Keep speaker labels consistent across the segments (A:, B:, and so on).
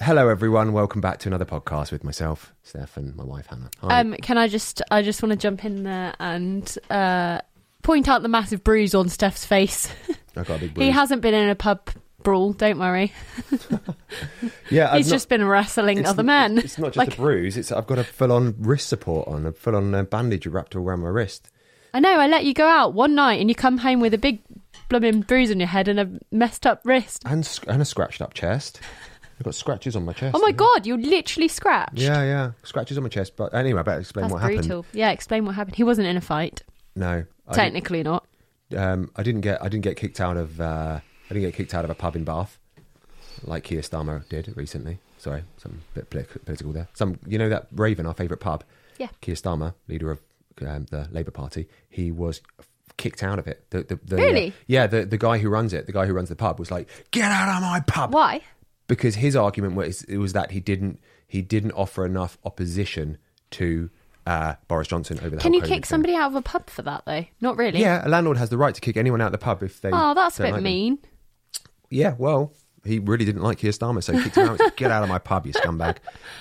A: Hello, everyone. Welcome back to another podcast with myself, Steph, and my wife Hannah. Hi.
B: Um, can I just, I just want to jump in there and uh, point out the massive bruise on Steph's face.
A: I got a big
B: he hasn't been in a pub brawl. Don't worry.
A: yeah, I've
B: He's
A: not-
B: just been wrestling other men.
A: It's not just
B: Like-
A: a bruise. It's I've got a full-on wrist support on, a full-on uh, bandage wrapped around my wrist,
B: I know. I let you go out one night and you come home with a big blooming bruise on your head and a messed up wrist.
A: and and a scratched-up chest. I've got scratches on my chest.
B: Oh my god, you're literally scratched.
A: Yeah, yeah, scratches on my chest. But anyway, I better explain
B: That's
A: what
B: brutal.
A: happened.
B: Yeah, explain what happened. He wasn't in a fight.
A: No, I
B: Technically not.
A: um, I didn't get I didn't get kicked out of uh, I didn't get kicked out of a pub in Bath, like Keir Starmer did recently. Sorry, some bit polit- political there. Some you know that Raven, our favourite pub.
B: Yeah.
A: Keir Starmer, leader of um, the Labour Party, he was kicked out of it. The, the, the,
B: Really?
A: uh, yeah, the, the guy who runs it, the guy who runs the pub, was like, "Get out of my pub!"
B: Why?
A: Because his argument was it was that he didn't he didn't offer enough opposition to uh, Boris Johnson over the
B: Can you
A: COVID
B: kick
A: thing.
B: somebody out of a pub for that though? Not really.
A: Yeah, a landlord has the right to kick anyone out of the pub if they.
B: Oh, that's a bit
A: like them.
B: mean.
A: Yeah, well, he really didn't like Keir Starmer, so he kicked him out. Said, get out of my pub, you scumbag.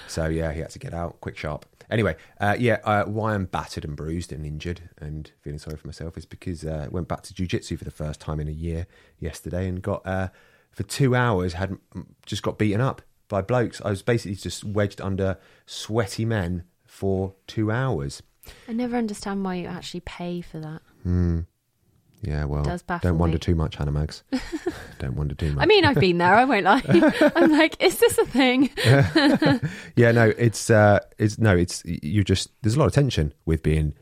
A: So yeah, he had to get out, quick, sharp. Anyway, uh, yeah, uh, why I'm battered and bruised and injured and feeling sorry for myself is because uh, I went back to jujitsu for the first time in a year yesterday and got uh, for two hours had just got beaten up by blokes. I was basically just wedged under sweaty men for two hours.
B: I never understand why you actually pay for that. Mm.
A: Yeah, well, don't wonder
B: me.
A: too much, Hannah Mags. don't wonder too much.
B: I mean, I've been there. I won't lie. I'm like, is this a thing?
A: yeah, no, it's uh, it's no, it's you just there's a lot of tension with being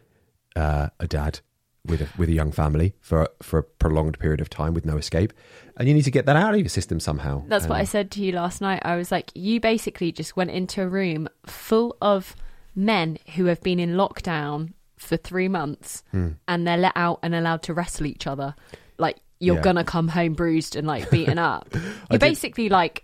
A: uh, a dad with a with a young family for for a prolonged period of time with no escape, and you need to get that out of your system somehow.
B: That's what I said to you last night. I was like, you basically just went into a room full of men who have been in lockdown for three months
A: Hmm.
B: and they're let out and allowed to wrestle each other. Like, you're
A: Yeah.
B: gonna come home bruised and like beaten up. You're basically like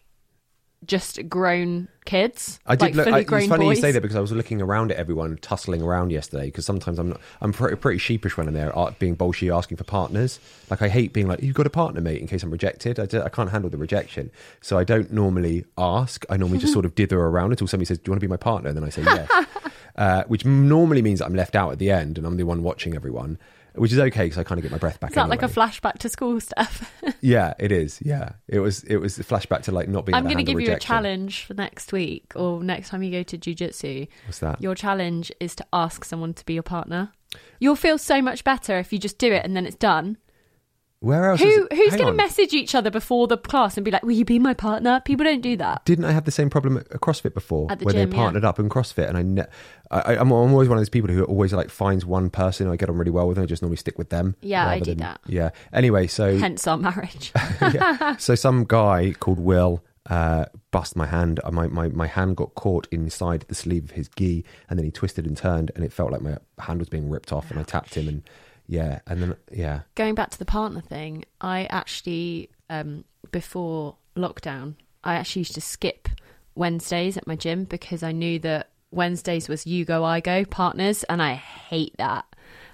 B: just grown kids.
A: I did
B: like
A: look. I, it's funny
B: boys.
A: you say that because I was looking around at everyone tussling around yesterday. Because sometimes I'm not, I'm pretty, pretty sheepish when I'm there, uh, being bolshy, asking for partners. Like I hate being like, "You've got a partner, mate," in case I'm rejected. I, do, I can't handle the rejection, so I don't normally ask. I normally just sort of dither around until somebody says, "Do you want to be my partner?" And then I say yes, uh, which normally means I'm left out at the end and I'm the one watching everyone. Which is okay because I kind of get my breath back.
B: Is that like a flashback to school stuff?
A: Yeah, it is. Yeah, it was. It was a flashback to like not being.
B: I'm
A: going to
B: give you a challenge for next week or next time you go to jujitsu.
A: What's that?
B: Your challenge is to ask someone to be your partner. You'll feel so much better if you just do it and then it's done.
A: Where else?
B: Who who's going to message each other before the class and be like, "Will you be my partner?" People don't do that.
A: didn't I have the same problem at CrossFit before,
B: At the
A: where
B: gym,
A: they
B: yeah.
A: partnered up in CrossFit, and I, ne- I, I'm, I'm always one of those people who always like finds one person I get on really well with, and I just normally stick with them.
B: Yeah, I do
A: than-
B: that.
A: Yeah. Anyway, so
B: Hence our marriage.
A: yeah. so some guy called Will uh, bust my hand. Uh, My, my my hand got caught inside the sleeve of his gi, and then he twisted and turned, and it felt like my hand was being ripped off, and I tapped him, and yeah, and then yeah,
B: Going back to the partner thing, I actually um, before lockdown, I actually used to skip Wednesdays at my gym because I knew that Wednesdays was you go I go partners, and I hate that.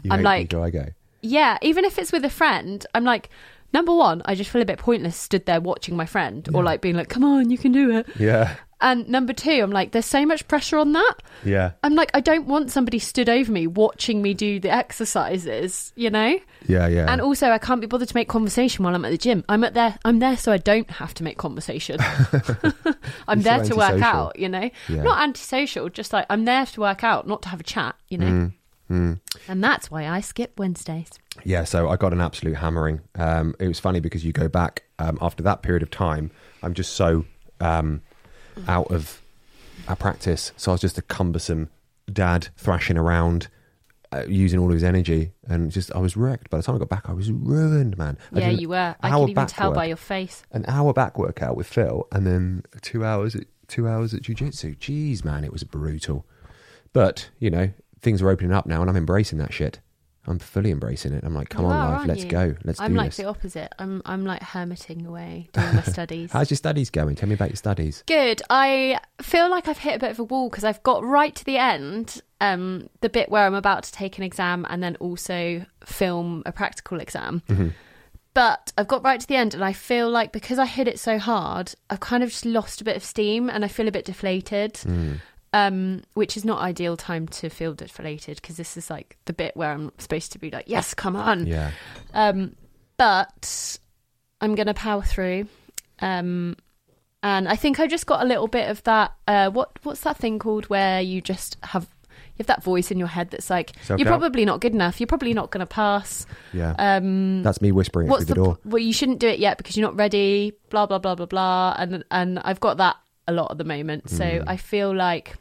A: you
B: I'm
A: hate
B: like,
A: me, do I go?
B: Yeah, even if it's with a friend, I'm like, number one, I just feel a bit pointless stood there watching my friend or like being like, come on, you can do it.
A: Yeah,
B: And number two, I'm like, there's so much pressure on that.
A: yeah,
B: I'm like, I don't want somebody stood over me watching me do the exercises, you know?
A: yeah, yeah.
B: And also, I can't be bothered to make conversation while I'm at the gym. I'm at there. I'm there so I don't have to make conversation. I'm there to work out, you know.
A: Yeah.
B: Not antisocial, just like I'm there to work out, not to have a chat, you know.
A: Mm,
B: And that's why I skip Wednesdays.
A: Yeah, so I got an absolute hammering. Um, it was funny because you go back um, after that period of time. I'm just so um, out of our practice, so I was just a cumbersome dad thrashing around, uh, using all of his energy, and just I was wrecked. By the time I got back, I was ruined, man. I
B: Yeah, you were. I could even tell by your face.
A: an hour back workout with Phil, and then two hours at two hours at jujitsu. Jeez, man, it was brutal. But you know, things are opening up now, and I'm embracing that shit. I'm fully embracing it. I'm like, come
B: You
A: on,
B: are,
A: life, let's
B: you?
A: go, let's
B: I'm
A: do
B: like
A: this.
B: the opposite. I'm I'm like hermiting away doing my studies.
A: How's your studies going? Tell me about your studies.
B: Good. I feel like I've hit a bit of a wall because I've got right to the end, um, the bit where I'm about to take an exam and then also film a practical exam.
A: Mm-hmm.
B: But I've got right to the end, and I feel like because I hit it so hard, I've kind of just lost a bit of steam, and I feel a bit deflated.
A: Mm.
B: Um, which is not ideal time to feel deflated because this is like the bit where I'm supposed to be like, yes, come on.
A: Yeah,
B: Um, but I'm going to power through. Um, and I think I just got a little bit of that. Uh, what what's that thing called where you just have you have that voice in your head that's like
A: Self-doubt?
B: you're probably not good enough. You're probably not going to pass.
A: yeah.
B: Um,
A: That's me whispering it
B: what's
A: through
B: the,
A: the door.
B: well? You shouldn't do it yet because you're not ready. Blah blah blah blah blah. And and I've got that a lot at the moment. So
A: Hmm.
B: I feel like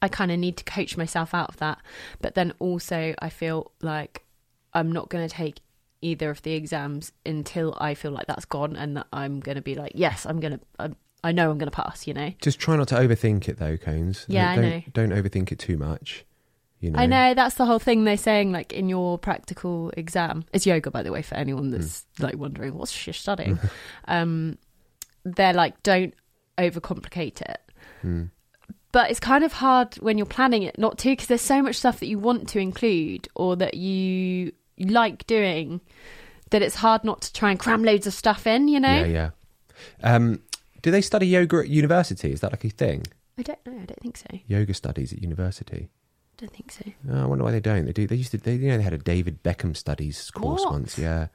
B: I kind of need to coach myself out of that. But then also I feel like I'm not going to take either of the exams until I feel like that's gone and that I'm going to be like, yes, I'm going to. I, I know I'm going to pass. You know.
A: Just try not to overthink it, though, Cones.
B: Yeah, I
A: don't,
B: know.
A: Don't overthink it too much. You know.
B: I know that's the whole thing they're saying. Like in your practical exam, it's yoga, by the way, for anyone that's like wondering what's she studying. um, they're like, don't overcomplicate it.
A: Mm.
B: But it's kind of hard when you're planning it not to, because there's so much stuff that you want to include or that you like doing that it's hard not to try and cram loads of stuff in. You know?
A: Yeah, yeah. Um, do they study yoga at university? Is that like a thing?
B: I don't know. I don't think so.
A: Yoga studies at university.
B: I don't think so.
A: Oh, I wonder why they don't. They do. They used to. They, you know, they had a David Beckham studies course
B: What?
A: once. Yeah,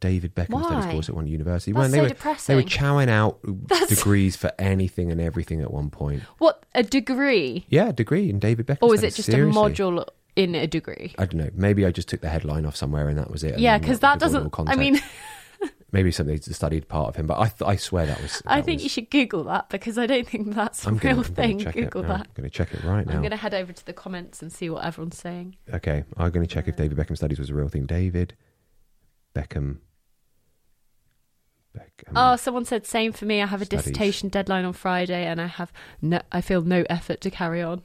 A: David Beckham studies
B: Why?
A: course at one university.
B: That's
A: they
B: so
A: were
B: depressing.
A: they were chowing out
B: That's-
A: degrees for anything and everything at one point.
B: What a degree,
A: Yeah, a degree in David Beckham.
B: or was it just
A: Seriously.
B: a module in a degree?
A: I don't know. Maybe I just took the headline off somewhere and that was it.
B: Yeah, because that
A: with all the
B: doesn't. I mean,
A: maybe somebody studied part of him, but I th- I swear that was.
B: I think
A: was-
B: you should Google that because I don't think that's a
A: I'm
B: real
A: gonna, I'm
B: thing. Google that.
A: I'm going to check it right now.
B: I'm going to head over to the comments and see what everyone's saying.
A: Okay, I'm going to check if David Beckham studies was a real thing. David Beckham. Beckham.
B: Oh, someone said same for me. I have a
A: Studies.
B: dissertation deadline on Friday, and I have no. I feel no effort to carry on.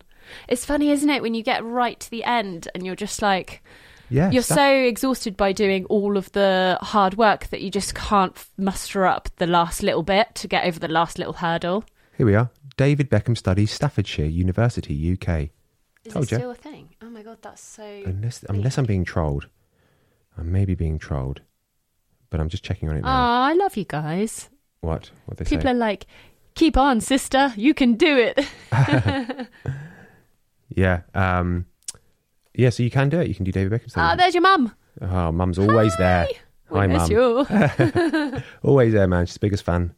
B: It's funny, isn't it, when you get right to the end and you're just like
A: yeah,
B: you're so exhausted by doing all of the hard work that you just can't muster up the last little bit to get over the last little hurdle.
A: Here we are. David Beckham studies Staffordshire University, UK.
B: Is
A: Told
B: it still a thing? Oh my god, that's so.
A: Unless unless I'm being trolled, I may be being trolled, but I'm just checking on it
B: Oh,
A: now.
B: I love you guys.
A: what? What they
B: People
A: say?
B: are like, "Keep on, sister. You can do it."
A: Yeah. Um. Yeah. So you can do it. You can do David Beckham
B: Ah, there's your mum.
A: oh, Mum's always there. Hi, Mum. Always there, man. She's the biggest fan.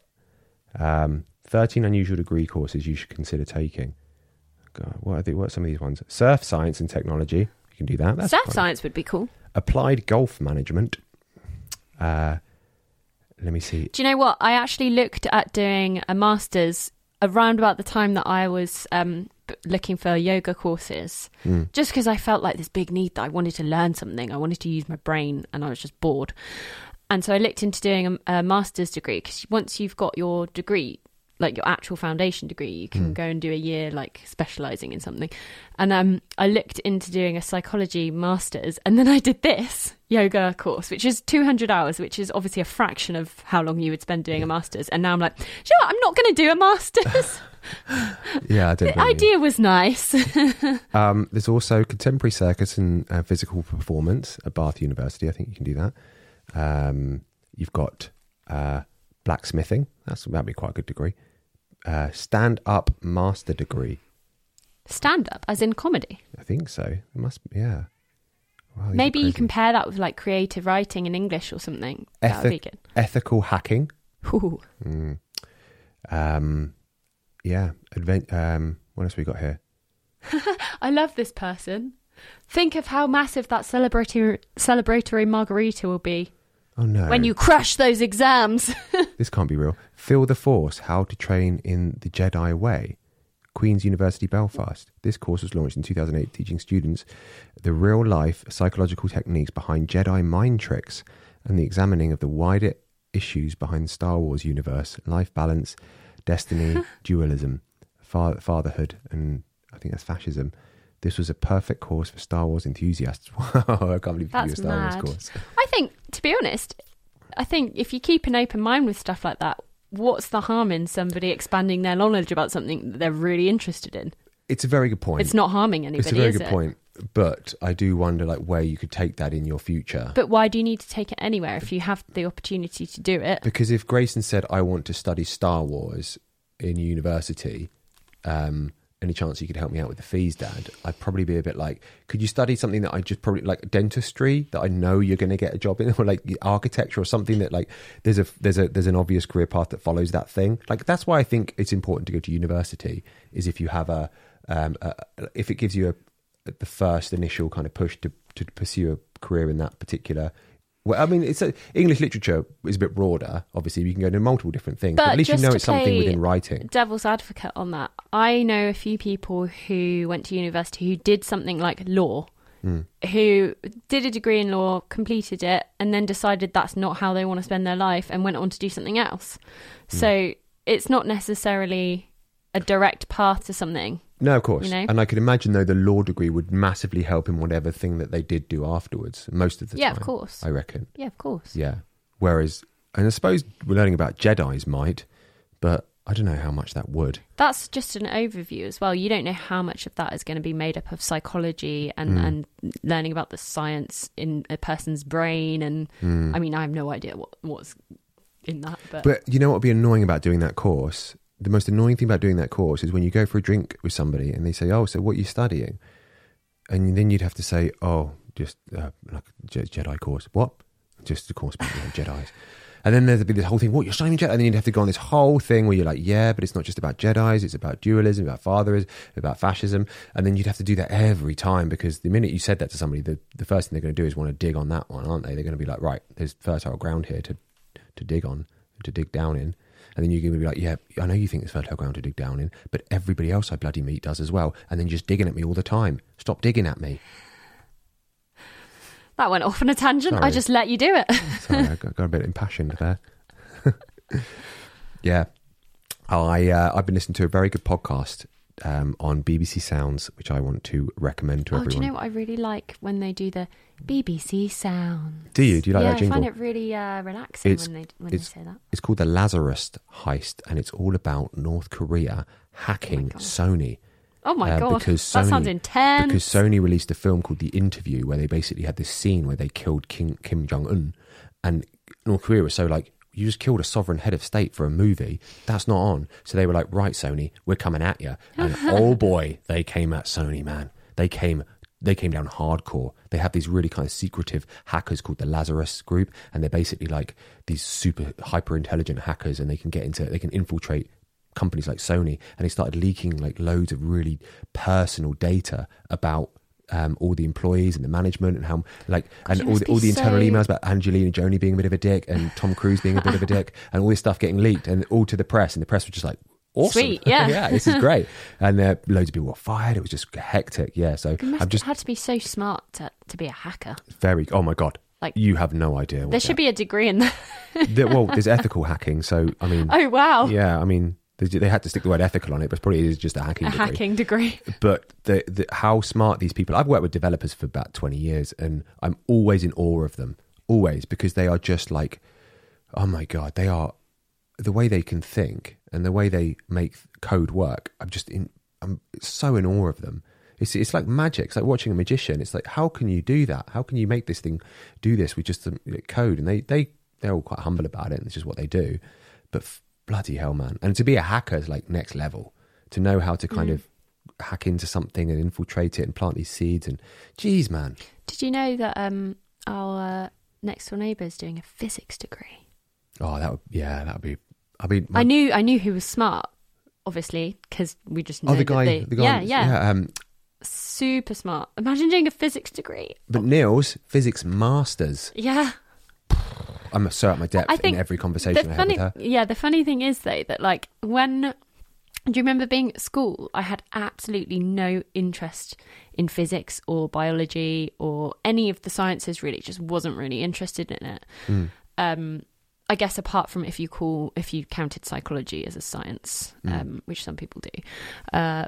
A: Um, 13 unusual degree courses you should consider taking. God, what are, they, what are some of these ones? Surf science and technology. You can do that. That's
B: Surf
A: fun.
B: science would be cool.
A: Applied golf management. Uh, let me see.
B: Do you know what? I actually looked at doing a master's around about the time that I was um, looking for yoga courses,
A: Hmm.
B: just because I felt like this big need that I wanted to learn something. I wanted to use my brain, and I was just bored. And so I looked into doing a, a master's degree because once you've got your degree, like your actual foundation degree, you can go and do a year like specializing in something. And um, I looked into doing a psychology master's, and then I did this yoga course, which is 200 hours, which is obviously a fraction of how long you would spend doing a master's. And now I'm like, "Do you know what? I'm not going to do a master's.
A: Yeah,
B: the
A: blame you.
B: idea was nice.
A: Um, there's also contemporary circus and uh, physical performance at Bath University. I think you can do that. Um, you've got uh, blacksmithing. That's that'd be quite a good degree. Uh, stand up master degree.
B: Stand up, as in comedy.
A: I think so. It must. be, Yeah. Wow,
B: Maybe you compare that with like creative writing in English or something. That would be good.
A: ethical hacking.
B: Ooh.
A: Mm. Um, yeah. Advent. Um, what else we got here?
B: I love this person. Think of how massive that celebratory celebratory margarita will be
A: Oh no!
B: when you crush those exams.
A: this can't be real. Feel the Force: How to Train in the Jedi Way. Queen's University Belfast. This course was launched in 2008, teaching students the real life psychological techniques behind Jedi mind tricks and the examining of the wider issues behind the Star Wars universe life balance, destiny, dualism, fa- fatherhood, and I think that's fascism. This was a perfect course for Star Wars enthusiasts. Wow, I can't believe you do a Star
B: mad.
A: Wars course.
B: I think, to be honest, I think if you keep an open mind with stuff like that, what's the harm in somebody expanding their knowledge about something that they're really interested in?
A: It's a very good point.
B: It's not harming anybody.
A: It's a very good
B: it?
A: point, but I do wonder like where you could take that in your future.
B: But why do you need to take it anywhere if you have the opportunity to do it?
A: because if Grayson said, "I want to study Star Wars in university," um, any chance you could help me out with the fees, Dad? I'd probably be a bit like, "Could you study something that I just probably like dentistry that I know you're going to get a job in, or like architecture or something that like there's a there's a there's an obvious career path that follows that thing." Like that's why I think it's important to go to university is if you have a um, a, if it gives you a the first initial kind of push to to pursue a career in that particular. Well, I mean, it's a, English literature is a bit broader. Obviously, you can go into multiple different things, but,
B: But
A: at least you know it's something within writing.
B: Devil's advocate on that. I know a few people who went to university who did something like law,
A: Hmm.
B: who did a degree in law, completed it, and then decided that's not how they want to spend their life and went on to do something else.
A: Hmm.
B: So it's not necessarily a direct path to something.
A: No, of course.
B: You know?
A: And I could imagine though the law degree would massively help in whatever thing that they did do afterwards. Most of the time.
B: Yeah,
A: time,
B: of course.
A: I reckon.
B: Yeah, of course.
A: Yeah. Whereas, and I suppose we're learning about Jedi's might, but I don't know how much that would.
B: That's just an overview as well. You don't know how much of that is going to be made up of psychology and,
A: Hmm.
B: and learning about the science in a person's brain. And I mean, I have no idea what what's in that. But.
A: But you know what would be annoying about doing that course? The most annoying thing about doing that course is when you go for a drink with somebody and they say, "Oh, so what are you studying?" And then you'd have to say, "Oh, just uh, like Je- Jedi course." What? Just a course about you know, Jedi's. And then there'd be this whole thing. What you're studying Jedi? And then you'd have to go on this whole thing where you're like, "Yeah, but it's not just about Jedi's. It's about dualism, about fatherism, about fascism." And then you'd have to do that every time because the minute you said that to somebody, the the first thing they're going to do is want to dig on that one, aren't they? They're going to be like, "Right, there's fertile ground here to to dig on, to dig down in." And then you're going to be like, yeah, I know you think there's fertile ground to dig down in, but everybody else I bloody meet does as well. And then you're just digging at me all the time. Stop digging at me.
B: that went off on a tangent. I just let you do it.
A: Sorry, I got, got a bit impassioned there. yeah. I, uh, I've been listening to a very good podcast um, on BBC Sounds, which I want to recommend to
B: oh,
A: everyone.
B: do you know what I really like when they do the BBC sound?
A: Do you? Do you like
B: yeah,
A: that jingle?
B: I find it really uh, relaxing
A: It's-
B: when they when they say that.
A: It's called the Lazarus heist, and it's all about North Korea hacking
B: God.
A: Sony.
B: Oh my
A: Uh,
B: god,
A: because
B: that sounds
A: Sony-
B: intense.
A: Because Sony released a film called The Interview, where they basically had this scene where they killed King, Kim Jong Un, and North Korea was so like, "You just killed a sovereign head of state for a movie. That's not on." So they were like, "Right, Sony, we're coming at you." And oh boy, they came at Sony, man. They came. They came down hardcore. They have these really kind of secretive hackers called the Lazarus Group, and they're basically like these super hyper intelligent hackers, and they can get into, they can infiltrate companies like Sony, and they started leaking like loads of really personal data about um, all the employees and the management and how like and all the, all the internal
B: so-
A: emails about Angelina Jolie being a bit of a dick and Tom Cruise being a bit of a dick and all this stuff getting leaked and all to the press and the press was just like awesome
B: Sweet, yeah.
A: yeah this is great and uh, loads of people were fired it was just hectic yeah so I'm just
B: had to be so smart to, to be a hacker.
A: very oh my god
B: Like-
A: you have no idea what
B: There should be a degree in that.
A: there, well there's ethical hacking so I mean
B: Oh wow,
A: yeah I mean they they had to stick the word ethical on it, but it probably is just a hacking
B: a
A: degree.
B: hacking degree.
A: but the, the how smart these people i've worked with developers for about 20 years and i'm always in awe of them. Always because they are just like oh my god they are the way they can think and the way they make code work i'm just in i'm so in awe of them. It's, it's like magic. It's like watching a magician. It's like how can you do that? How can you make this thing do this with just some code? And they they they're all quite humble about it and it's just what they do. But f- bloody hell man and to be a hacker is like next level to know how to kind of hack into something and infiltrate it and plant these seeds and geez man
B: Did you know that um, our uh, next door neighbour is doing a physics degree?
A: oh that would yeah that would be i mean
B: I knew I knew he was smart, obviously, because we just know
A: oh the
B: that
A: guy
B: they-
A: the guy
B: yeah, yeah,
A: um
B: super smart. Imagine doing a physics degree.
A: But Neil's physics masters.
B: Yeah.
A: I'm so at my depth
B: I think
A: in every conversation
B: the
A: I have
B: funny,
A: with her.
B: yeah, the funny thing is though that like when do you remember being at school? I had absolutely no interest in physics or biology or any of the sciences. Really, just wasn't really interested in it.
A: Hmm.
B: Um, I guess apart from if you call if you counted psychology as a science,
A: Hmm.
B: um, which some people do. Uh,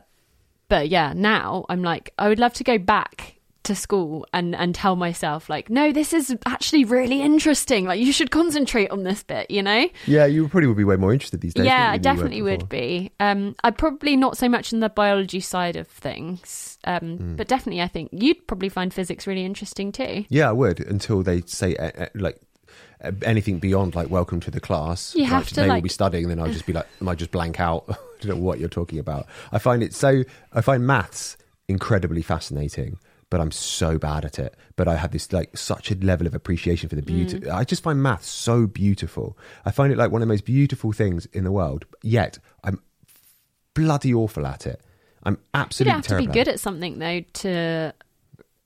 B: but yeah, now I'm like, I would love to go back to school and and tell myself like, no, this is actually really interesting. Like, you should concentrate on this bit. You know?
A: Yeah, you probably would be way more interested these days.
B: yeah, I
A: wouldn't you, than you were
B: definitely would be. Um, I probably not so much in the biology side of things, um,
A: Hmm.
B: but definitely I think you'd probably find physics really interesting too.
A: Yeah, I would until they say uh, uh, like uh, anything beyond like "Welcome to the class."
B: You
A: like,
B: have to,
A: They will
B: like-
A: be studying, and then I'll just be like, I might just blank out. I don't know what you're talking about. I find it so. I find maths incredibly fascinating, but I'm so bad at it. But I have this like such a level of appreciation for the beauty.
B: Mm.
A: I just find math so beautiful. I find it like one of the most beautiful things in the world. Yet I'm bloody awful at it. I'm absolutely.
B: You
A: absolutely
B: don't have to be good
A: it.
B: at something though to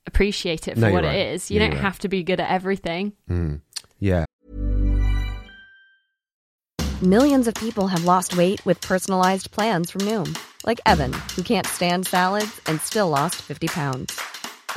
B: appreciate it for
A: No,
B: what
A: right.
B: it is. You
A: You're
B: don't
A: right.
B: have to be good at everything.
A: Mm. Yeah,
C: Millions of people have lost weight with personalized plans from Noom, like Evan, who can't stand salads and still lost 50 pounds.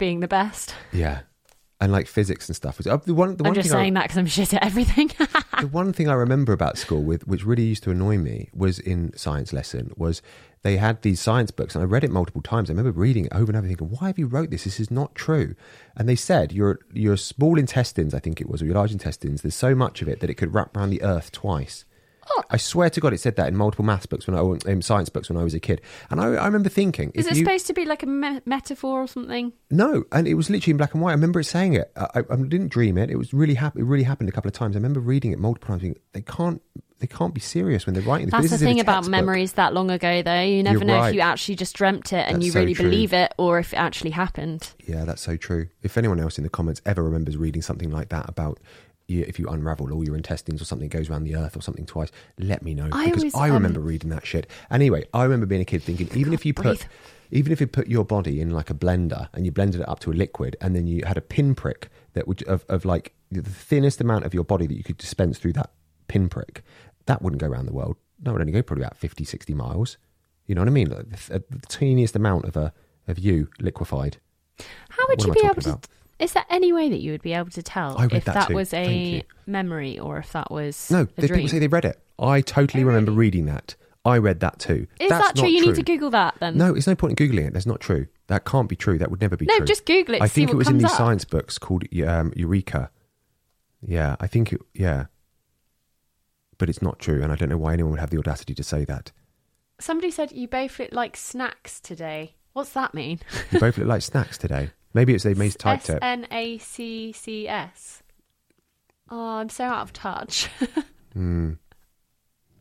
B: being the best.
A: Yeah, and like physics and stuff. The one, the
B: I'm
A: one
B: just
A: thing I-
B: saying that because I'm shit at everything.
A: the one thing I remember about school, with which really used to annoy me, was in science lesson was they had these science books, and I read it multiple times. I remember reading it over and over, thinking, "Why have you wrote this? This is not true." And they said your your small intestines, I think it was, or your large intestines. There's so much of it that it could wrap around the Earth twice.
B: Oh.
A: I swear to God, it said that in multiple maths books when I in science books when I was a kid, and I, I remember thinking,
B: Is it
A: you,
B: supposed to be like a me- metaphor or something?
A: no, and it was literally in black and white. I remember it saying it. I, I, didn't dream it. It was really hap- It really happened a couple of times. I remember reading it multiple times. Thinking, they can't. They can't be serious when they're writing this.
B: That's
A: this
B: the thing about memories that long ago, though. You never
A: You're
B: know
A: right.
B: if you actually just dreamt it and
A: That's
B: you really
A: true.
B: believe it or if it actually happened.
A: Yeah, that's so true. If anyone else in the comments ever remembers reading something like that about you, if you unravel all your intestines or something goes around the earth or something twice, let me know
B: I
A: because
B: always,
A: I remember
B: um,
A: reading that shit. Anyway, I remember being a kid thinking even if you put
B: breathe.
A: even if you put your body in like a blender and you blended it up to a liquid and then you had a pinprick that would of, of like the thinnest amount of your body that you could dispense through that pinprick, that wouldn't go around the world. That would only go probably about 50, 60 miles. You know what I mean? Like the, the teeniest amount of a of you liquefied.
B: How would
A: What
B: you be able
A: talking
B: to? Is there any way that you would be able to tell if
A: that
B: that, was a memory or if that was
A: No,
B: a
A: they, people say they read it. I totally
B: Oh,
A: remember
B: really?
A: reading that. I read that too.
B: Is
A: That's
B: that true? You need to Google that then.
A: No, it's no point in googling it. That's not true. That can't be true. That would never be
B: No,
A: true.
B: No, just Google it,
A: I think it was in these
B: up.
A: science books called um, Eureka. Yeah, I think it. Yeah, but it's not true, and I don't know why anyone would have the audacity to say that.
B: Somebody said you both look like snacks today. What's that mean?
A: You both look like snacks today. Maybe it's they may typed
B: S. N A C C S. Oh, I'm so out of touch.
A: Hmm.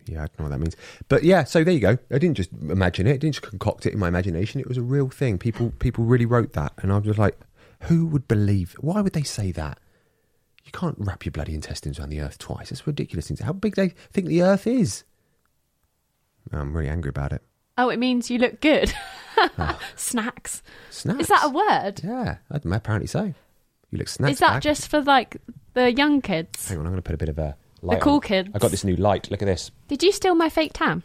A: Yeah, I don't know what that means. But yeah, so there you go. I didn't just imagine it. I didn't just concoct it in my imagination. It was a real thing. People people really wrote that. And I was just like, who would believe? Why would they say that? You can't wrap your bloody intestines around the earth twice. It's ridiculous. How big they think the earth is. I'm really angry about it.
B: oh, it means you look good. Snacks.
A: Snacks.
B: Is that a word?
A: Yeah, apparently so. You look snacks.
B: Is that
A: back.
B: just for like the young kids?
A: Hang on, I'm going to put a bit of a light
B: cool
A: on.
B: kids.
A: I got this new light. Look at this.
B: Did you steal my fake tan?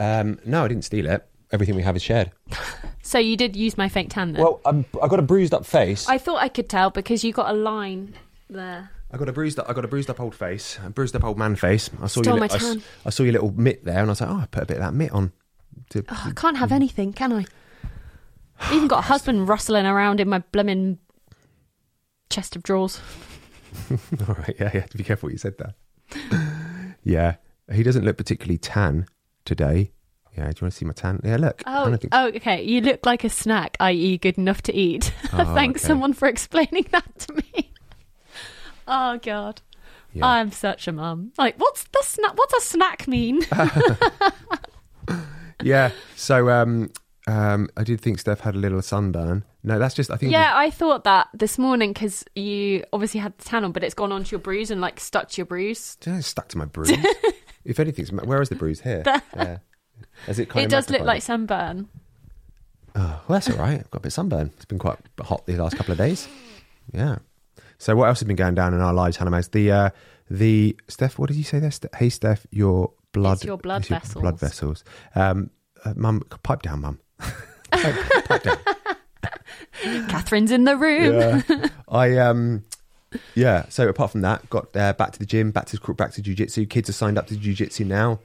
A: Um, no, I didn't steal it. Everything we have is shared.
B: So you did use my fake tan then?
A: Well, I'm, I got a bruised up face.
B: I thought I could tell because you got a line there.
A: I got a bruised up. I got a bruised up old face, a bruised up old man face. I saw
B: Stole
A: li- I. I, saw your little mitt there, and I was like, oh, I put a bit of that mitt on. To,
B: Oh, I can't have mm. anything, can I? Even got a husband rustling around in my blooming chest of drawers.
A: All right, yeah, yeah. Be careful what you said there. yeah, he doesn't look particularly tan today. Yeah, do you want to see my tan? Yeah, look.
B: Oh,
A: think-
B: oh, okay. You look like a snack, i.e., good enough to eat.
A: Oh,
B: Thanks,
A: okay.
B: someone, for explaining that to me. Oh God,
A: yeah.
B: I'm such a mum. Like, what's the snack? What's a snack mean?
A: Yeah. So, um, um, I did think Steph had a little sunburn. No, that's just. I think.
B: yeah, I thought that this morning because you obviously had the tan on, but it's gone onto your bruise and like stuck to your bruise.
A: it was stuck to my bruise. if anything, where is the bruise here? Yeah. Has it kind
B: It does look like sunburn.
A: Oh, well, that's all right. I've got a bit of sunburn. It's been quite hot the last couple of days. Yeah. So what else has been going down in our lives, Hannah Mays? The uh, the Steph. What did you say there? Ste- Hey, Steph, your blood.
B: It's your blood
A: it's Blood vessels. Um, uh, mum, pipe down, mum. pipe, pipe down.
B: Catherine's in the room.
A: Yeah. I um. Yeah. So apart from that, got uh, back to the gym, back to back to jujitsu. Kids are signed up to jujitsu now.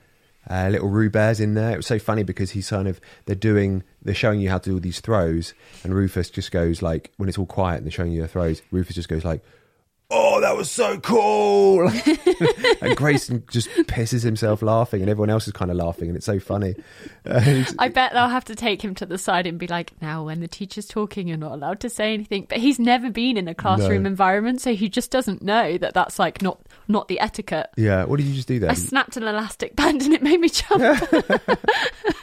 A: Uh, little Rubear's in there. It was so funny because he's kind of they're doing they're showing you how to do all these throws, and Rufus just goes like when it's all quiet and they're showing you the throws. Rufus just goes like, "Oh, that was so cool!" and Grayson just pisses himself laughing, and everyone else is kind of laughing, and it's so funny. And-
B: I bet they'll have to take him to the side and be like, now when the teacher's talking, you're not allowed to say anything. But he's never been in a classroom
A: No.
B: environment, so he just doesn't know that that's like not not the etiquette.
A: yeah, what did you just do there?
B: I snapped an elastic band and it made me jump.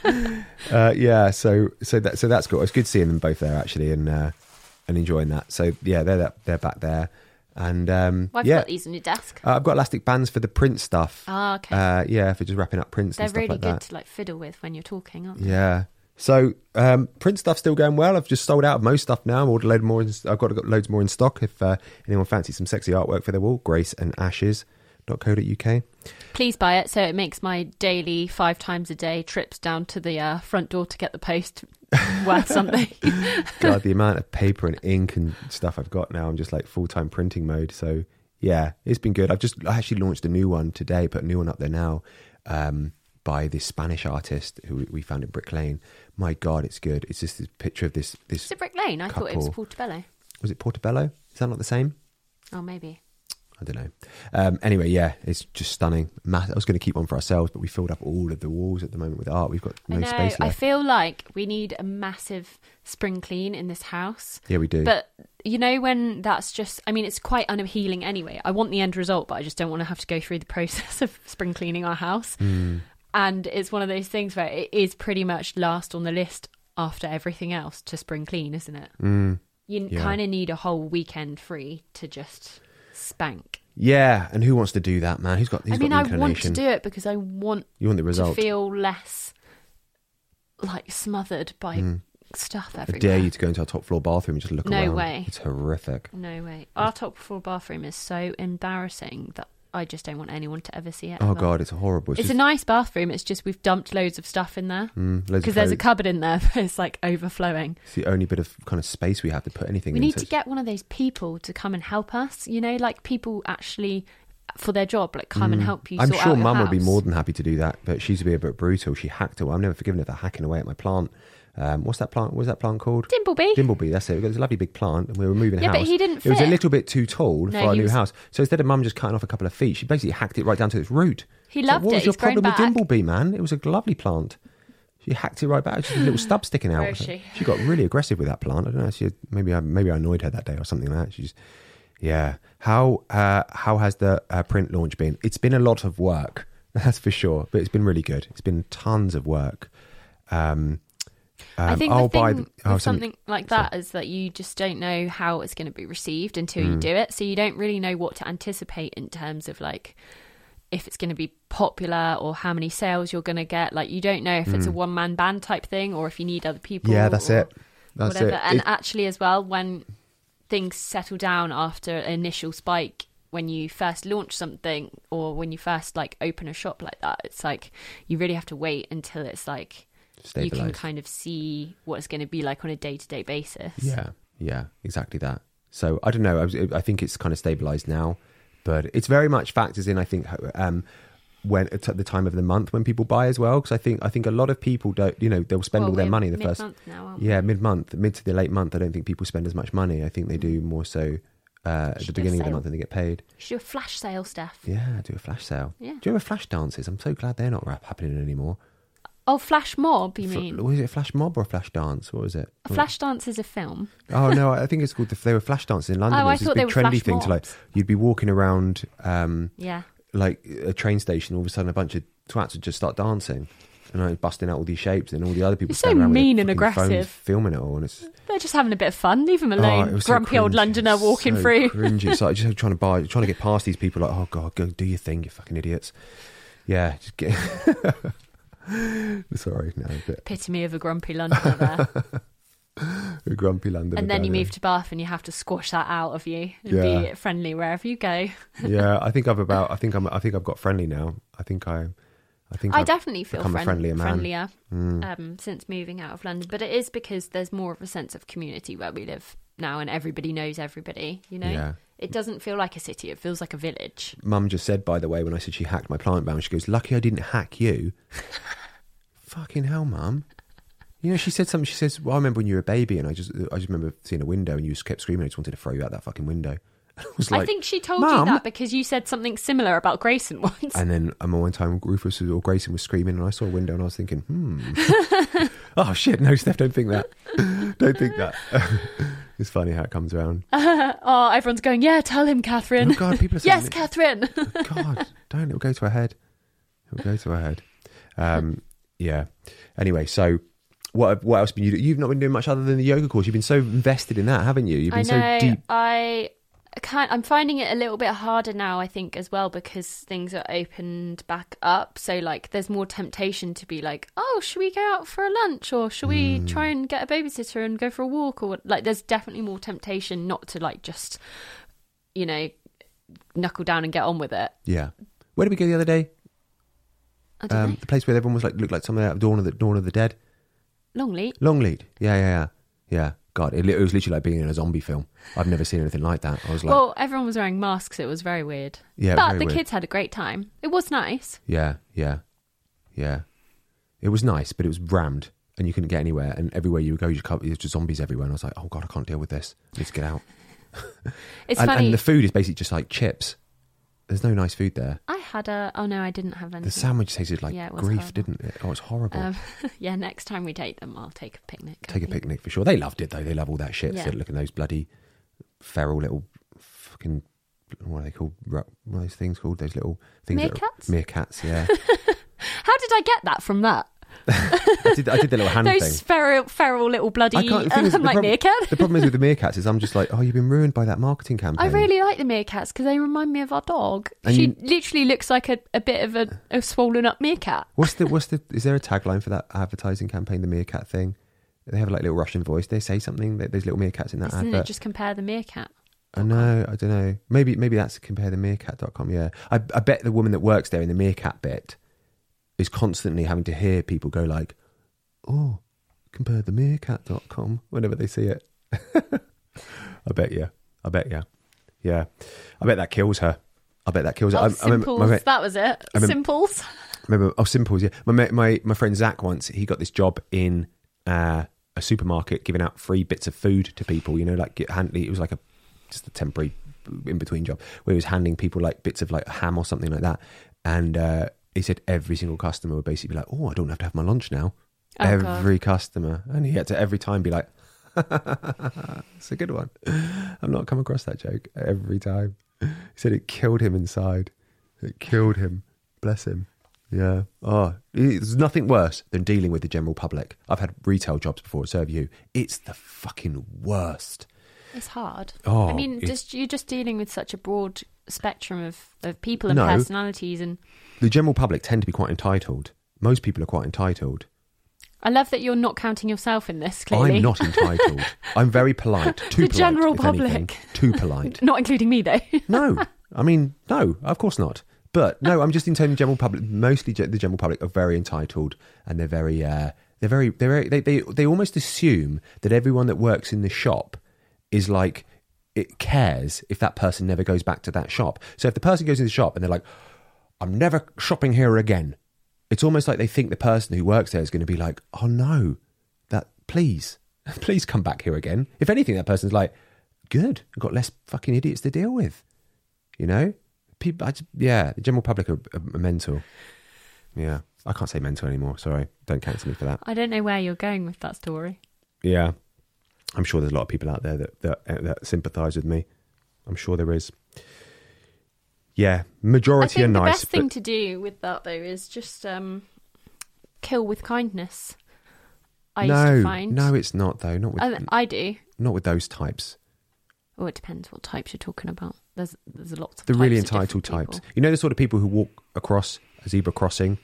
A: Uh, yeah, so so that so that's cool. It's good seeing them both there actually, and uh, and enjoying that. So yeah, they're they're back there, and um,
B: Well, I've
A: yeah,
B: got these on your desk.
A: Uh, I've got elastic bands for the print stuff.
B: Ah, okay.
A: Uh, yeah, for just wrapping up prints
B: They're
A: and stuff
B: really
A: like
B: good
A: that.
B: to like fiddle with when you're talking, aren't they?
A: Yeah. So um, print stuff's still going well. I've just sold out of most stuff now. I've ordered load more. In, I've got, got loads more in stock. If uh, anyone fancies some sexy artwork for their wall, Grace and Ashes.co.uk.
B: Please buy it so it makes my daily five times a day trips down to the uh, front door to get the post worth something.
A: God, the amount of paper and ink and stuff I've got now, I'm just like full time printing mode. So yeah, it's been good. I've just I actually launched a new one today, put a new one up there now, um, by this Spanish artist who we- found in Brick Lane. My God, it's good. It's just this picture of this this
B: Is it Brick Lane? I thought it was Portobello.
A: was it Portobello? Is that not the same?
B: Oh, maybe.
A: I don't know. Um, anyway, yeah, it's just stunning. I was going to keep one for ourselves, but we filled up all of the walls at the moment with art. We've got no
B: I know.
A: space
B: I feel like we need a massive spring clean in this house.
A: yeah, we do.
B: But you know when that's just I mean it's quite unappealing anyway. I want the end result, but I just don't want to have to go through the process of spring cleaning our house.
A: Hmm.
B: And it's one of those things where it is pretty much last on the list after everything else to spring clean, isn't it?
A: Mm,
B: You
A: Yeah.
B: kind of need a whole weekend free to just spank.
A: yeah, and who wants to do that, man? Who's got? Who's
B: I mean,
A: got
B: I want to
A: inclination?
B: do it because I want
A: You want the
B: to
A: result?
B: feel less like smothered by stuff
A: Hmm. I
B: everywhere.
A: dare you to go into our top floor bathroom and just look
B: No
A: around.
B: way.
A: It's horrific.
B: No way. Our top floor bathroom is so embarrassing that I just don't want anyone to ever see it.
A: Oh
B: ever.
A: god, it's horrible.
B: It's
A: just,
B: a nice bathroom. It's just we've dumped loads of stuff in there
A: mm, loads of
B: because there's a
A: clothes.
B: cupboard in there, but it's like overflowing.
A: It's the only bit of kind of space we have to put anything in.
B: We
A: need
B: to
A: it's-
B: get one of those people to come and help us. You know, like people actually for their job, like come and help you.
A: Mm. I'm
B: sort
A: sure
B: out your
A: Mum would be
B: house.
A: more than happy to do that, but she's a bit, a bit brutal. She hacked away. I've never forgiven her for hacking away at my plant. Um, what's that plant? What's that plant called?
B: Dimbleby.
A: Dimbleby, that's it. We've got this lovely big plant, and we were moving
B: Yeah,
A: house.
B: but he didn't
A: It was a little bit too tall
B: No,
A: for our new
B: was-
A: house. So instead of Mum just cutting off a couple of feet, she basically hacked it right down to its root.
B: He
A: It's like, what
B: it.
A: was your problem with. Dimbleby, man? It was a lovely plant. She hacked it right back. Just a little stub sticking out.
B: She?
A: She got really aggressive with that plant. I don't know. She maybe I maybe I annoyed her that day or something like that. She's yeah. How uh, how has the uh, print launch been? It's been a lot of work, that's for sure. But it's been really good. It's been tons of work. Um,
B: I
A: um,
B: think
A: I'll
B: the thing
A: buy
B: with
A: oh,
B: something like that is that you just don't know how it's going to be received until
A: Mm.
B: you do it. So you don't really know what to anticipate in terms of like if it's going to be popular or how many sales you're going to get. Like you don't know if it's a one man band type thing or if you need other people.
A: Mm. Yeah, that's it. That's
B: whatever.
A: it.
B: And
A: It-
B: actually, as well, when things settle down after an initial spike. When you first launch something, or when you first like open a shop like that, it's like you really have to wait until it's like you can kind of see what it's going to be like on a day to day basis.
A: Yeah, yeah, exactly that. So I don't know. I, I think it's kind of stabilized now, but it's very much factors in. I think um, when at the time of the month when people buy as well, because I think I think a lot of people don't. You know, they'll spend
B: Well,
A: all their money in the first.
B: now?
A: Yeah, mid month, mid to the late month. I don't think people spend as much money. I think they do more so uh, at the
B: Should do a
A: beginning of the month and they get paid.
B: You should do a flash sale, Steph.
A: Yeah, do a flash sale.
B: Yeah.
A: Do you remember flash dances? I'm so glad they're not rap happening anymore.
B: Oh, flash mob, you mean?
A: was it a flash mob or a flash dance? What was it?
B: A flash dance is a film.
A: Oh no, I think it's called. The, they were flash dances in London.
B: Oh,
A: It
B: I
A: was this
B: thought they
A: big
B: were
A: trendy
B: flash
A: thing to like.
B: mobs.
A: You'd be walking around, um,
B: Yeah.
A: like a train station. All of a sudden, a bunch of twats would just start dancing, and I was busting out all these shapes, and all the other people
B: so
A: around with their
B: mean and
A: fucking phones
B: aggressive.
A: filming it all, and it's
B: They're just having a bit of fun. Leave them
A: oh,
B: alone.
A: was so
B: Grumpy old
A: cringy.
B: Londoner walking
A: so
B: through.
A: Cringy. It's like just trying to buy, trying to get past these people. Like, oh god, go do your thing, you fucking idiots. Yeah, just get. Sorry, no, a bit
B: Epitome of a grumpy Londoner there.
A: a grumpy Londoner.
B: and then you move to Bath and you have to squash that out of you and
A: Yeah.
B: be friendly wherever you go.
A: yeah, I think I've about. I think I'm. I think I've got friendly now. I think I. I think
B: I
A: I've
B: definitely feel
A: become a
B: friend-
A: friendlier man.
B: friendlier
A: Mm.
B: um, since moving out of London. But it is because there's more of a sense of community where we live now and everybody knows everybody, you know?
A: Yeah.
B: It doesn't feel like a city, it feels like a village.
A: Mum just said, by the way, when I said she hacked my plant bound, she goes, "Lucky I didn't hack you." Fucking hell, Mum. You know, she said something. She says, "Well, I remember when you were a baby, and I just, I just remember seeing a window, and you just kept screaming. I just wanted to throw you out that fucking window." I was like,
B: I think she told you that because you said something similar about Grayson once.
A: And then um, one time, Rufus was, or Grayson was screaming, and I saw a window, and I was thinking, "Hmm, oh shit, no, Steph, don't think that, don't think that." It's funny how it comes around.
B: oh, everyone's going, yeah, tell him, Catherine.
A: Oh God, people are saying
B: yes. Catherine.
A: God, don't. It'll go to her head. It'll go to her head. Um, yeah. Anyway, so what what else have you You've not been doing much other than the yoga course. You've been so invested in that, haven't you? You've
B: I
A: been
B: know.
A: so deep.
B: I can't. I'm finding it a little bit harder now. I think as well because things are opened back up. So like, there's more temptation to be like, oh, should we go out for a lunch or should we
A: Hmm.
B: try and get a babysitter and go for a walk or like? There's definitely more temptation not to like just, you know, knuckle down and get on with it.
A: Yeah. Where did we go the other day? Um, the place where everyone was like looked like something out of Dawn of the Dawn of the Dead.
B: Longleat.
A: Longleat. Yeah, yeah, yeah. Yeah. God, it, it was literally like being in a zombie film. I've never seen anything like that. I was like,
B: well, everyone was wearing masks. It was very weird.
A: Yeah,
B: but the
A: weird.
B: kids had a great time. It was nice.
A: yeah, yeah, yeah. It was nice, but it was rammed, and you couldn't get anywhere. And everywhere you would go, you just, can't- there's just zombies everywhere. And I was like, oh god, I can't deal with this. I need to get out.
B: It's
A: and,
B: funny.
A: and the food is basically just like chips. There's no nice food there.
B: I had a. Oh no, I didn't have anything.
A: The sandwich tasted like
B: Yeah,
A: grief,
B: horrible.
A: didn't it? Oh, it's horrible.
B: Um, yeah, next time we take them, I'll take a picnic.
A: Take a
B: think.
A: picnic for sure. They loved it though. They love all that shit.
B: Yeah.
A: So look at those bloody feral little fucking what are they called? What are those things called? Those little things. that are-
B: Meerkats?
A: meerkats. Yeah.
B: How did I get that from that?
A: I did. I did the little hand
B: Those
A: thing.
B: feral, feral little bloody.
A: I can't. The thing is,
B: I'm
A: the,
B: like
A: prob-
B: meerkat.
A: the problem is with the meerkats is I'm just like, oh, you've been ruined by that marketing campaign.
B: I really like the meerkats because they remind me of our dog.
A: And
B: she
A: you-
B: literally looks like a, a bit of a, a swollen up meerkat.
A: What's the what's the? Is there a tagline for that advertising campaign? The meerkat thing. They have like little Russian voice. They say something. There- There's little meerkats in that
B: Isn't
A: advert.
B: it just compare the meerkat?
A: I know, I don't know. Maybe maybe that's compare the meerkat.com, yeah. I, I bet the woman that works there in the meerkat bit is constantly having to hear people go like, oh, compare the meerkat.com whenever they see it. I bet you. I bet you. Yeah. I bet that kills her. I bet that kills her.
B: Oh,
A: I, I remember,
B: simples.
A: mate-
B: that was it.
A: I remember-
B: simples.
A: remember oh simples yeah my my my friend zach once he got this job in uh, a supermarket giving out free bits of food to people you know like get it was like a just a temporary in between job where he was handing people like bits of like ham or something like that and uh, he said every single customer would basically be like oh i don't have to have my lunch now
B: Oh, God.
A: every customer and he had to every time be like it's a good one i've not come across that joke every time he said it killed him inside it killed him bless him yeah. Oh, there's nothing worse than dealing with the general public. I've had retail jobs before at Serve You. It's the fucking worst.
B: It's hard.
A: Oh,
B: I mean, just you're just dealing with such a broad spectrum of, of people and
A: No.
B: personalities, and
A: The general public tend to be quite entitled. Most people are quite entitled.
B: I love that you're not counting yourself in this. Clearly,
A: I'm not entitled. I'm very polite. Too
B: The
A: polite,
B: general
A: if anything.
B: public.
A: Too polite.
B: not including me though.
A: No, I mean, no, of course not. But no, I'm just in terms of general public. Mostly, the general public are very entitled, and they're very, uh, They're very, they're very, they, they, they almost assume that everyone that works in the shop is like, it cares if that person never goes back to that shop. So if the person goes in the shop and they're like, I'm never shopping here again, it's almost like they think the person who works there is going to be like, oh no, that, please, please come back here again. If anything, that person's like, good, I've got less fucking idiots to deal with. You know? People, I just, yeah, the general public are, are mental. Yeah. I can't say mental anymore. Sorry. Don't cancel me for that.
B: I don't know where you're going with that story.
A: Yeah. I'm sure there's a lot of people out there that that, uh, that sympathise with me. I'm sure there is. Yeah, majority are
B: the
A: nice.
B: The best thing to do with that though is just um, kill with kindness. I used
A: no,
B: to find.
A: no, it's not though. Not with
B: I, I do.
A: not with those types.
B: Oh, it depends what types you're talking about. There's there's lots of
A: The really entitled types. You know the sort of people who walk across a zebra crossing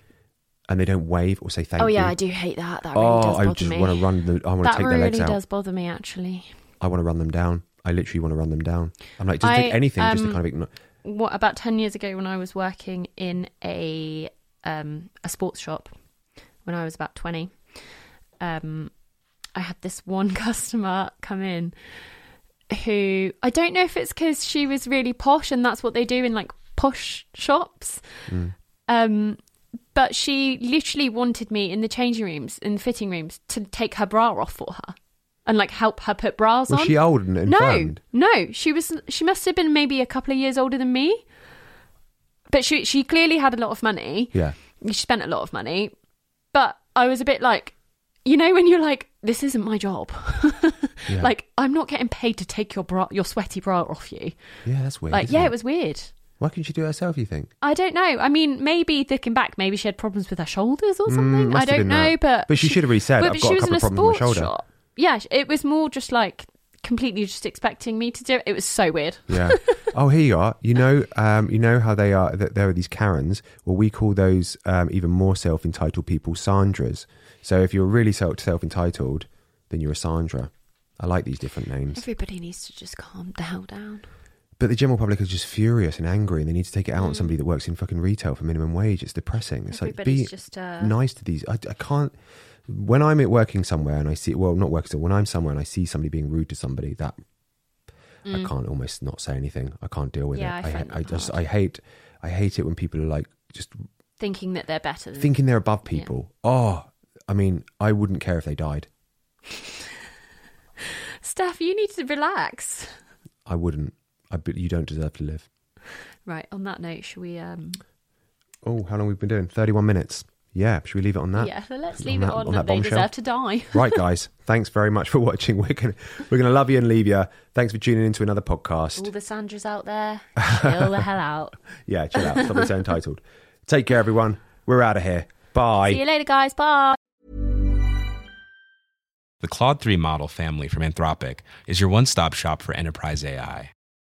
A: and they don't wave or say thank you.
B: Oh
A: you.
B: yeah, I do hate that. That really
A: oh,
B: does
A: I
B: bother
A: just
B: me.
A: want to run. The, I want to take
B: really
A: their legs out.
B: That really does bother me actually.
A: I want to run them down. I literally want to run them down. I'm like,
B: I,
A: take anything just to
B: um,
A: kind of ignore.
B: What about ten years ago when I was working in a um a sports shop when I was about twenty, um, I had this one customer come in who I don't know if it's because she was really posh and that's what they do in like posh shops.
A: Mm.
B: Um, but she literally wanted me in the changing rooms, in the fitting rooms, to take her bra off for her and like help her put bras
A: Was
B: on.
A: Was she old and
B: no, no, she was. She must have been maybe a couple of years older than me. But she she clearly had a lot of money.
A: Yeah.
B: She spent a lot of money. But I was a bit like, you know, when you're like, this isn't my job.
A: Yeah.
B: Like, I'm not getting paid to take your bra, your sweaty bra off you.
A: Yeah, that's weird.
B: Like, yeah,
A: it?
B: it was weird.
A: Why couldn't she do it herself? You think?
B: I don't know. I mean, maybe looking back, maybe she had problems with her shoulders or something.
A: Mm,
B: I don't know,
A: that.
B: but
A: But she should have really said,
B: But,
A: "I've
B: but
A: got
B: she
A: a
B: was
A: couple
B: in
A: of
B: a
A: problems with my
B: sports
A: shoulder."
B: shop. Yeah, it was more just like completely just expecting me to do it. It was so weird.
A: Yeah. oh, here you are. You know, um, you know how they are. That there are these Karens. Well, we call those um, even more self-entitled people Sandras. So if you're really self self-entitled, then you're a Sandra. I like these different names.
B: Everybody needs to just calm the hell down.
A: But the general public is just furious and angry, and they need to take it out on somebody that works in fucking retail for minimum wage. It's depressing. It's like
B: Mm.
A: Be
B: just, uh,
A: nice to these. I, I can't. When I'm at working somewhere and I see, well, not working, so when I'm somewhere and I see somebody being rude to somebody, that I can't almost not say anything. I can't deal with
B: Mm. Yeah,
A: it.
B: I
A: I, I just. I hate, I hate it when people are like just
B: Thinking that they're better than
A: thinking they're above people. Oh, I mean, I wouldn't care if they died.
B: Steph, you need to relax.
A: I wouldn't. I, but you don't deserve to live.
B: Right, on that note, should we um
A: Oh, how long we've been doing? Thirty-one minutes. Yeah, should we leave it on that?
B: Yeah, let's
A: on
B: leave
A: that-
B: it on,
A: on
B: that,
A: that
B: they
A: bombshell?
B: deserve to die.
A: right, guys. Thanks very much for watching. We're gonna we're gonna love you and leave you. Thanks for tuning into another podcast.
B: All the Sandras out there, chill the hell out.
A: Yeah, chill out. Stop being so entitled. Take care, everyone. We're out of here. Bye.
B: See you later, guys. Bye.
D: The Claude 3 model family from Anthropic is your one stop shop for enterprise AI.